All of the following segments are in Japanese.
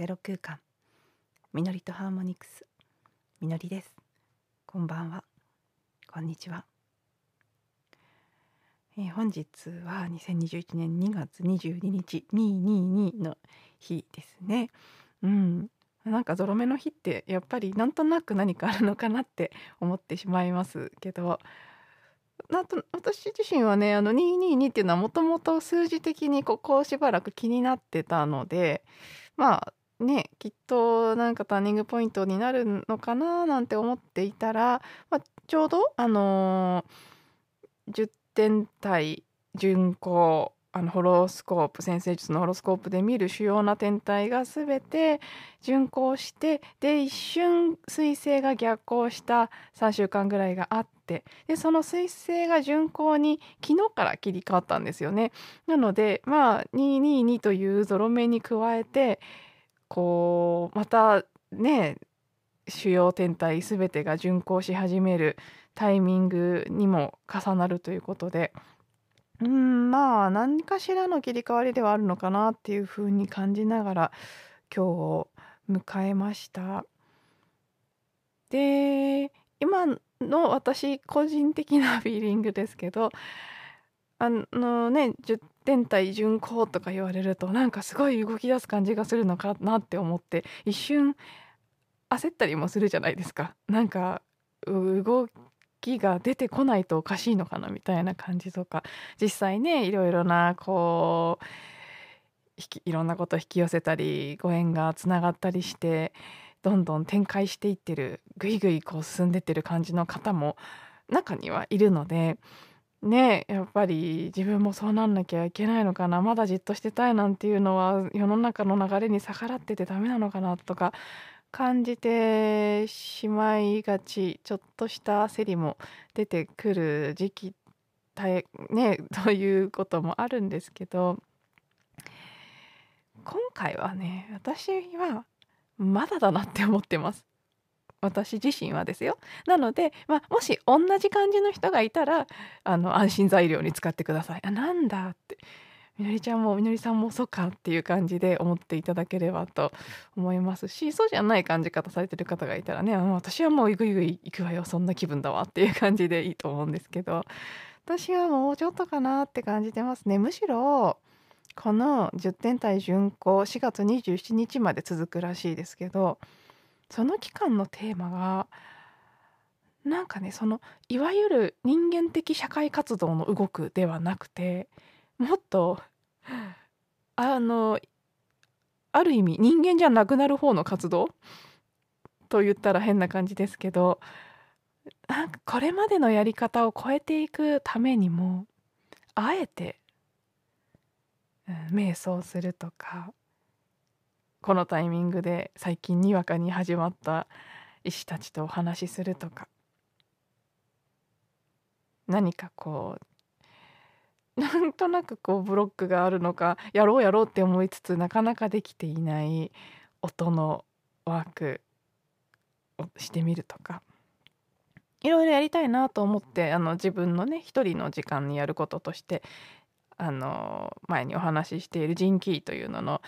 ゼロ空間。みのりとハーモニクス。みのりです。こんばんは。こんにちは、えー、本日は2021年2月22日222の日ですね。うん。なんかゾロ目の日ってやっぱりなんとなく何かあるのかなって 思ってしまいますけど。なんと私自身はねあの222っていうのはもともと数字的にここしばらく気になってたのでまあねきっとなんかターニングポイントになるのかななんて思っていたら、まあ、ちょうどあのー、10点体巡行あのホロスコープ先生術のホロスコープで見る主要な天体が全て巡行してで一瞬彗星が逆行した3週間ぐらいがあってでその彗星が巡行に昨日から切り替わったんですよね。なのでまあ222というゾロ目に加えてこうまたね主要天体全てが巡行し始めるタイミングにも重なるということで。うん、まあ、何かしらの切り替わりではあるのかなっていう風に感じながら今日を迎えました。で、今の私個人的なフィーリングですけど、あのね、10点体巡行とか言われるとなんかすごい動き出す感じがするのかなって思って一瞬焦ったりもするじゃないですか。なんか動きが出てこないとおかしいのかなみたいな感じとか実際ねいろいろなこういろんなこと引き寄せたりご縁がつながったりしてどんどん展開していってるぐいぐいこう進んでってる感じの方も中にはいるのでねやっぱり自分もそうなんなきゃいけないのかな。まだじっとしてたいなんていうのは世の中の流れに逆らっててダメなのかなとか感じてしまいがち。ちょっとした焦りも出てくる時期ね ということもあるんですけど今回はね私はまだだなって思ってます。私自身はですよ。なので、まあ、もし同じ感じの人がいたらあの安心材料に使ってください。あなんだって。みのりちゃんもみのりさんもそうかっていう感じで思っていただければと思いますしそうじゃない感じ方されてる方がいたらね私はもうぐいぐい行くわよ。そんな気分だわっていう感じでいいと思うんですけど。私はもうちょっとかなって感じてますね。むしろこの10点体巡行4月27日まで続くらしいですけどその期間のテーマがなんかねそのいわゆる人間的社会活動の動くではなくてもっとあのある意味人間じゃなくなる方の活動？と言ったら変な感じですけどなんかこれまでのやり方を超えていくためにもあえて、うん、瞑想するとかこのタイミングで最近にわかに始まった医師たちとお話しするとか。何かこうなんとなくこうブロックがあるのかやろうやろうって思いつつなかなかできていない音のワークをしてみるとか。いろいろやりたいなと思ってあの自分のね一人の時間にやることとしてあの前にお話ししているジンキーというのの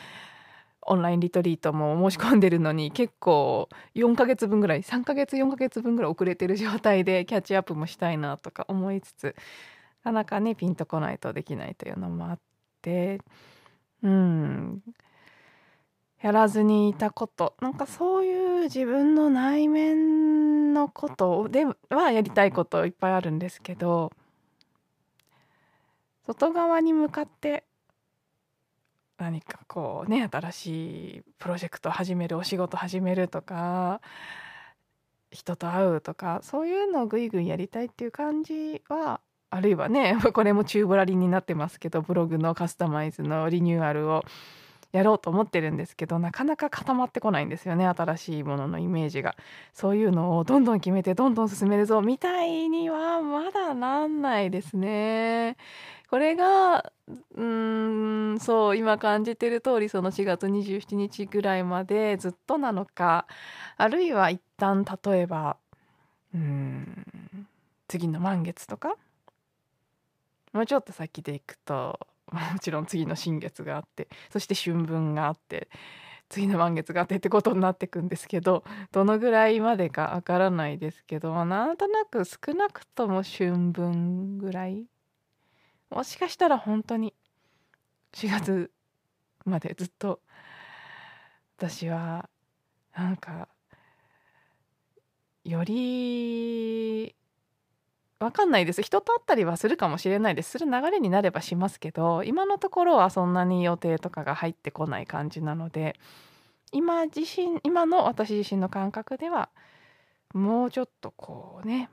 オンラインリトリートも申し込んでるのに結構4ヶ月分ぐらい3ヶ月4ヶ月分ぐらい遅れてる状態で キャッチアップもしたいなとか思いつつなかなかねピンとこないとできないというのもあってうん。やらずにいたこと。なんかそういう自分の内面のことではやりたいこといっぱいあるんですけど外側に向かって何かこうね新しいプロジェクト始めるお仕事始めるとか人と会うとかそういうのをぐいぐいやりたいっていう感じはあるいはね これも宙ぶらりになってますけどブログのカスタマイズのリニューアルをやろうと思ってるんですけどなかなか固まってこないんですよね新しいもののイメージが。そういうのをどんどん決めてどんどん進めるぞみたいにはまだなんないですね。これがうーんそう今感じてる通りその4月27日ぐらいまでずっとなのかあるいは一旦例えばうん次の満月とかもうちょっと先でいくともちろん次の新月があってそして春分があって次の満月があってってことになってくんですけどどのぐらいまでかわからないですけど、まあ、なんとなく少なくとも春分ぐらい？もしかしたら本当に4月までずっと私はなんかよりわかんないです人と会ったりはするかもしれないですする流れになればしますけど今のところはそんなに予定とかが入ってこない感じなので今自身今の私自身の感覚ではもうちょっとこうね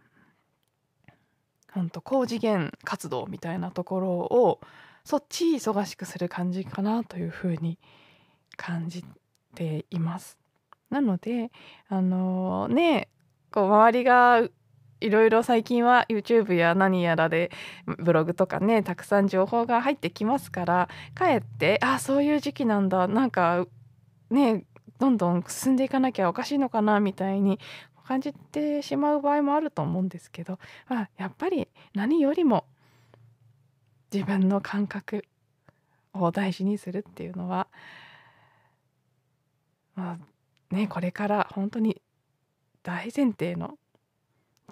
ほんと高次元活動みたいなところをそっち忙しくする感じかなというふうに感じています。なのであのー、ねこう周りがいろいろ最近は YouTube や何やらでブログとかねたくさん情報が入ってきますからかえってあそういう時期なんだなんかねどんどん進んでいかなきゃおかしいのかなみたいに感じてしまう場合もあると思うんですけど、まあ、やっぱり何よりも自分の感覚を大事にするっていうのは、まあね、これから本当に大前提の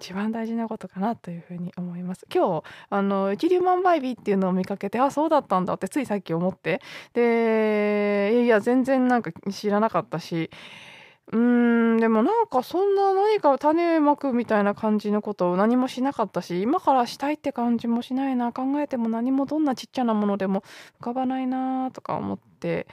一番大事なことかなというふうに思います。今日あの一粒万倍日っていうのを見かけてあそうだったんだってついさっき思って。でいや全然なんか知らなかったし。うんでもなんかそんな何か種まくみたいな感じのことを何もしなかったし今からしたいって感じもしないな考えても何もどんなちっちゃなものでも浮かばないなとか思って。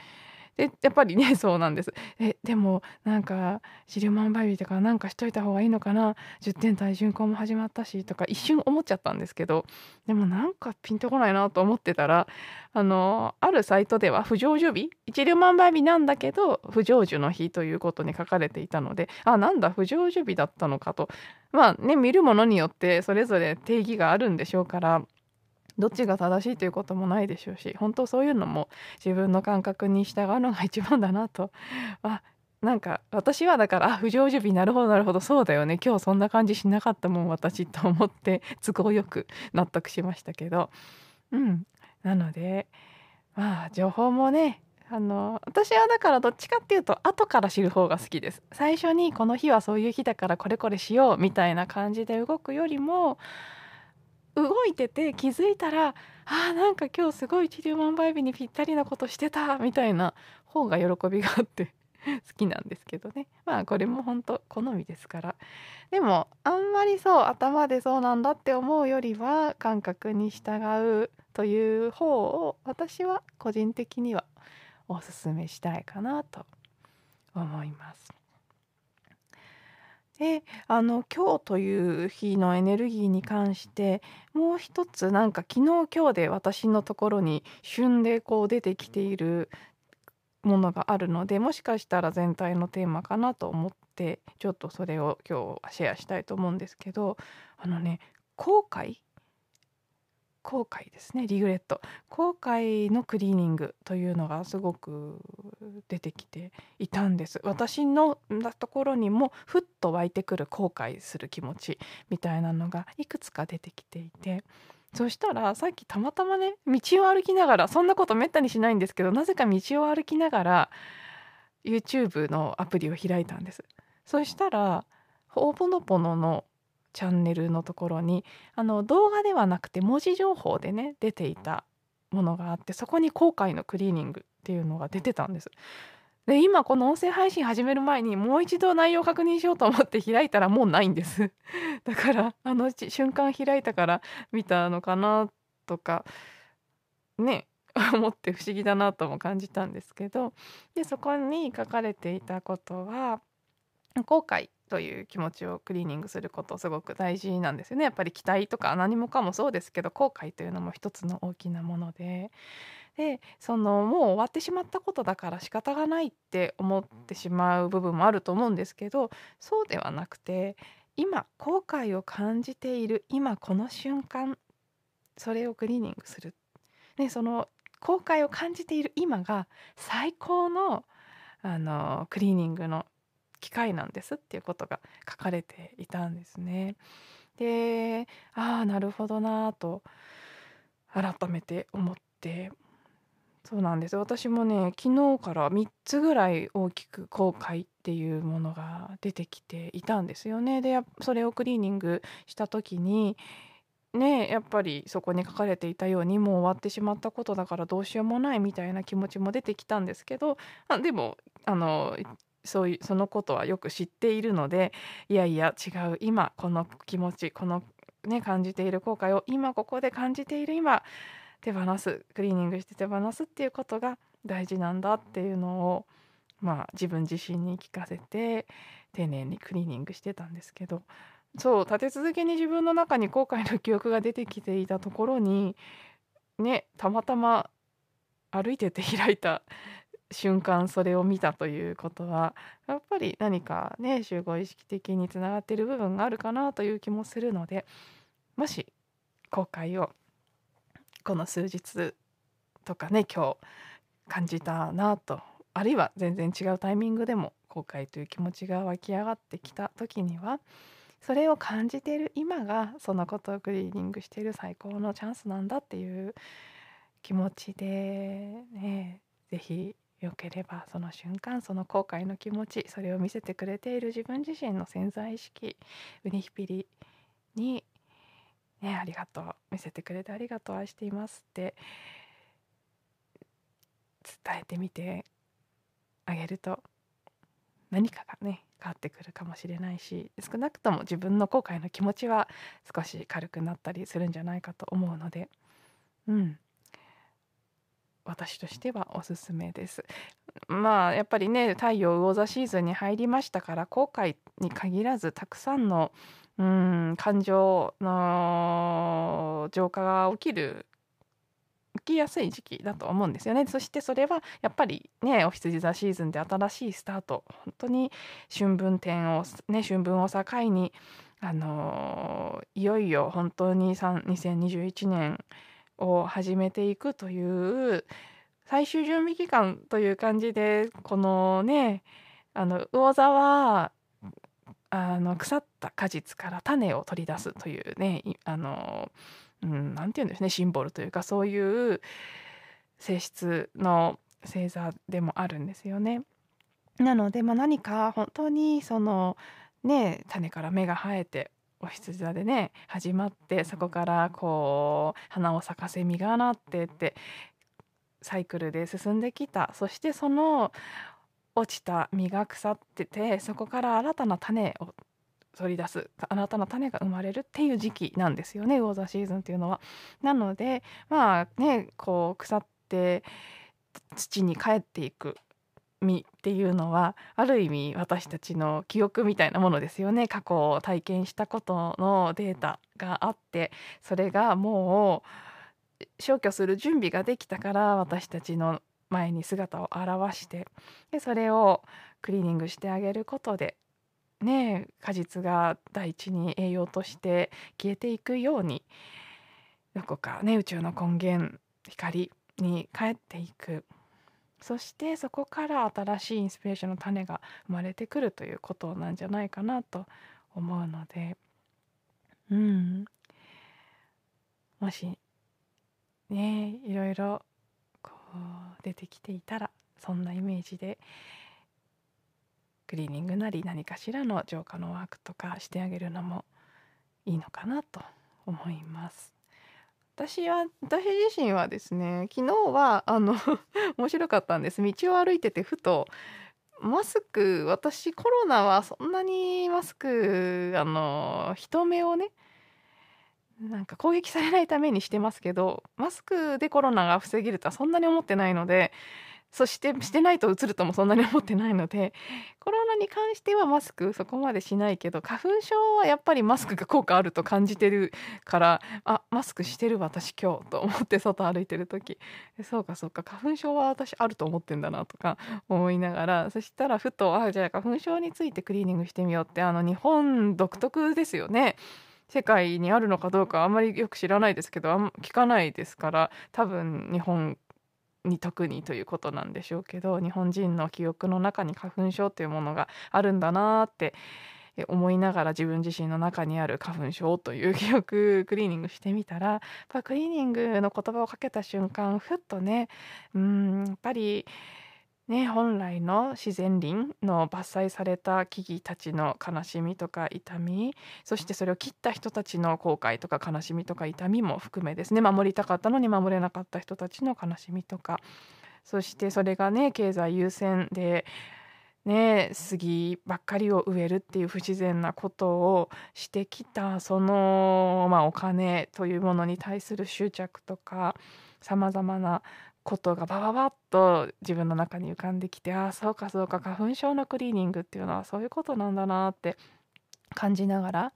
でやっぱりね そうなんです。えでもなんか資料万倍日とかなんかしといた方がいいのかな？10点体巡行も始まったしとか一瞬思っちゃったんですけどでもなんかピンとこないなと思ってたらあのあるサイトでは不成就日？一粒万倍日なんだけど不成就の日ということに書かれていたのであなんだ不成就日だったのかと。まあね見るものによってそれぞれ定義があるんでしょうからどっちが正しいということもないでしょうし本当そういうのも自分の感覚に従うのが一番だなと。あなんか私はだからあ不成就日なるほどなるほどそうだよね。今日そんな感じしなかったもん私と思って 都合よく納得しましたけど。うん。なのでまあ情報もねあの私はだからどっちかっていうと後から知る方が好きです。最初にこの日はそういう日だからこれこれしようみたいな感じで動くよりも動いてて気づいたらあなんか今日すごい一粒万倍日にぴったりなことしてたみたいな方が喜びがあって 好きなんですけどねまあこれも本当好みですからでもあんまりそう頭でそうなんだって思うよりは感覚に従うという方を私は個人的にはおすすめしたいかなと思います。で、あの、今日という日のエネルギーに関して、もう一つなんか昨日今日で私のところに旬でこう出てきているものがあるので、もしかしたら全体のテーマかなと思って、ちょっとそれを今日シェアしたいと思うんですけど、あのね、後悔後悔ですねリグレット。後悔のクリーニングというのがすごく出てきていたんです。私のところにもふっと湧いてくる後悔する気持ちみたいなのがいくつか出てきていて。そしたらさっきたまたまね道を歩きながらそんなことめったにしないんですけどなぜか道を歩きながら YouTube のアプリを開いたんです。そしたらほぼのぽののチャンネルのところにあの動画ではなくて文字情報でね出ていたものがあってそこに後悔のクリーニングっていうのが出てたんです。で今この音声配信始める前にもう一度内容確認しようと思って開いたらもうないんです だからあの瞬間開いたから見たのかなとかね 思って不思議だなとも感じたんですけどでそこに書かれていたことは後悔という気持ちをクリーニングすることすごく大事なんですよね。やっぱり期待とか何もかもそうですけど後悔というのも一つの大きなもので。でそのもう終わってしまったことだから仕方がないって思ってしまう部分もあると思うんですけどそうではなくて今後悔を感じている今この瞬間それをクリーニングする、ね、その後悔を感じている今が最高のあのクリーニングの機械なんですっていうことが書かれていたんですね。でああなるほどなと改めて思ってそうなんです私もね昨日から3つぐらい大きく後悔っていうものが出てきていたんですよね。でそれをクリーニングした時にねやっぱりそこに書かれていたようにもう終わってしまったことだからどうしようもないみたいな気持ちも出てきたんですけどあでもあのそういうそのことはよく知っているのでいやいや違う今この気持ちこのね感じている後悔を今ここで感じている今手放すクリーニングして手放すっていうことが大事なんだっていうのをまあ自分自身に聞かせて丁寧にクリーニングしてたんですけどそう立て続けに自分の中に後悔の記憶が出てきていたところにねたまたま歩いてて開いた瞬間それを見たということはやっぱり何かね集合意識的につながっている部分があるかなという気もするのでもし後悔をこの数日とかね今日感じたなとあるいは全然違うタイミングでも後悔という気持ちが湧き上がってきた時にはそれを感じている今がそのことをクリーニングしている最高のチャンスなんだっていう気持ちでね是非よければその瞬間その後悔の気持ちそれを見せてくれている自分自身の潜在意識ウニヒピリにねありがとう見せてくれてありがとう愛していますって伝えてみてあげると何かがね変わってくるかもしれないし少なくとも自分の後悔の気持ちは少し軽くなったりするんじゃないかと思うのでうん。私としてはおすすめですまあやっぱりね太陽魚座シーズンに入りましたから後悔に限らずたくさんのうん感情の浄化が起きる起きやすい時期だと思うんですよね。そしてそれはやっぱりねお羊座シーズンで新しいスタート本当に春分点をね春分を境にあのいよいよ本当に2021年を始めていくという最終準備期間という感じでこのねあの魚座はあの腐った果実から種を取り出すというねあの何、うん、て言うんですねシンボルというかそういう性質の星座でもあるんですよね。なので、まあ、何か本当にそのね種から芽が生えてお羊座でね始まってそこからこう花を咲かせ実がなってってサイクルで進んできたそしてその落ちた実が腐っててそこから新たな種を取り出す新たな種が生まれるっていう時期なんですよね魚座シーズンっていうのは。なのでまあねこう腐って土に帰っていく実っていうのはある意味私たちの記憶みたいなものですよね。過去を体験したことのデータがあってそれがもう消去する準備ができたから私たちの前に姿を現してでそれをクリーニングしてあげることでね果実が大地に栄養として消えていくようにどこかね宇宙の根源光に帰っていく。そしてそこから新しいインスピレーションの種が生まれてくるということなんじゃないかなと思うのでうんもしねいろいろこう出てきていたらそんなイメージでクリーニングなり何かしらの浄化のワークとかしてあげるのもいいのかなと思います。私は私自身はですね昨日はあの 面白かったんです。道を歩いててふとマスク私コロナはそんなにマスクあの人目をねなんか攻撃されないためにしてますけどマスクでコロナが防げるとはそんなに思ってないのでそしてしてないとうつるともそんなに思ってないので コロナに関してはマスクそこまでしないけど花粉症はやっぱりマスクが効果あると感じてるからあマスクしてる私今日と思って外歩いてる時そうかそうか花粉症は私あると思ってんだなとか思いながらそしたらふとあじゃあ花粉症についてクリーニングしてみようってあの日本独特ですよね。世界にあるのかどうかあんまりよく知らないですけど聞かないですから多分日本に特にということなんでしょうけど日本人の記憶の中に花粉症というものがあるんだなって思いながら自分自身の中にある花粉症という記憶クリーニングしてみたらクリーニングの言葉をかけた瞬間ふっとねうんやっぱりね、本来の自然林の伐採された木々たちの悲しみとか痛みそしてそれを切った人たちの後悔とか悲しみとか痛みも含めですね守りたかったのに守れなかった人たちの悲しみとか。そしてそれがね経済優先でね杉ばっかりを植えるっていう不自然なことをしてきたその、まあ、お金というものに対する執着とかさまざまなことがバババッと自分の中に浮かんできてああそうかそうか花粉症のクリーニングっていうのはそういうことなんだなって感じながら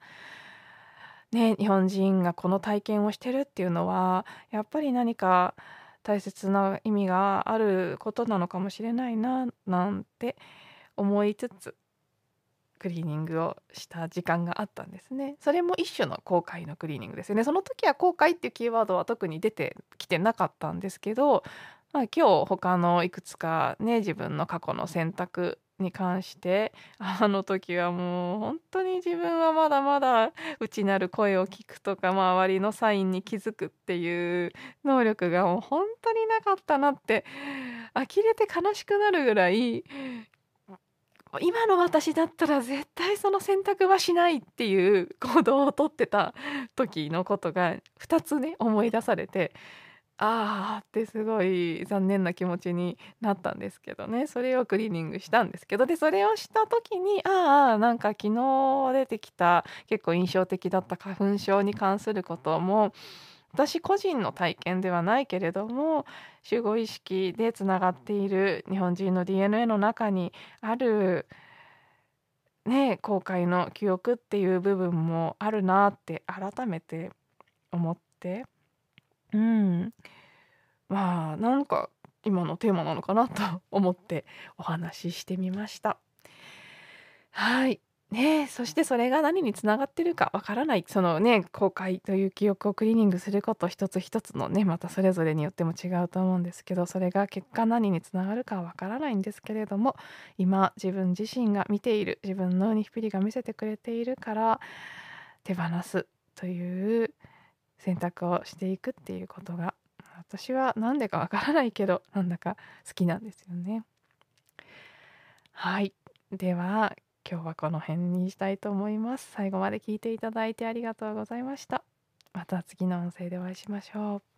ね日本人がこの体験をしてるっていうのはやっぱり何か大切な意味があることなのかもしれないななんて思いつつクリーニングをした時間があったんですね。それも一種の後悔のクリーニングですよね。その時は後悔っていうキーワードは特に出てきてなかったんですけど、まあ、今日他のいくつかね自分の過去の選択に関してあの時はもう本当に自分はまだまだ内なる声を聞くとか周りのサインに気づくっていう能力がもう本当になかったなって呆れて悲しくなるぐらい今の私だったら絶対その選択はしないっていう行動をとってた時のことが2つね思い出されてああってすごい残念な気持ちになったんですけどね。それをクリーニングしたんですけど。でそれをした時にああなんか昨日出てきた結構印象的だった花粉症に関することも私個人の体験ではないけれども集合意識でつながっている日本人の DNA の中にあるね後悔の記憶っていう部分もあるなって改めて思って。うん。まあなんか今のテーマなのかなと思ってお話ししてみました。はい。ねそしてそれが何につながってるかわからないそのね後悔という記憶をクリーニングすること一つ一つのねまたそれぞれによっても違うと思うんですけどそれが結果何につながるかはわからないんですけれども今自分自身が見ている自分のニヒピリが見せてくれているから手放すという選択をしていくっていうことが私は何でかわからないけどなんだか好きなんですよね。はいでは今日はこの辺にしたいと思います。最後まで聞いていただいてありがとうございました。また次の音声でお会いしましょう。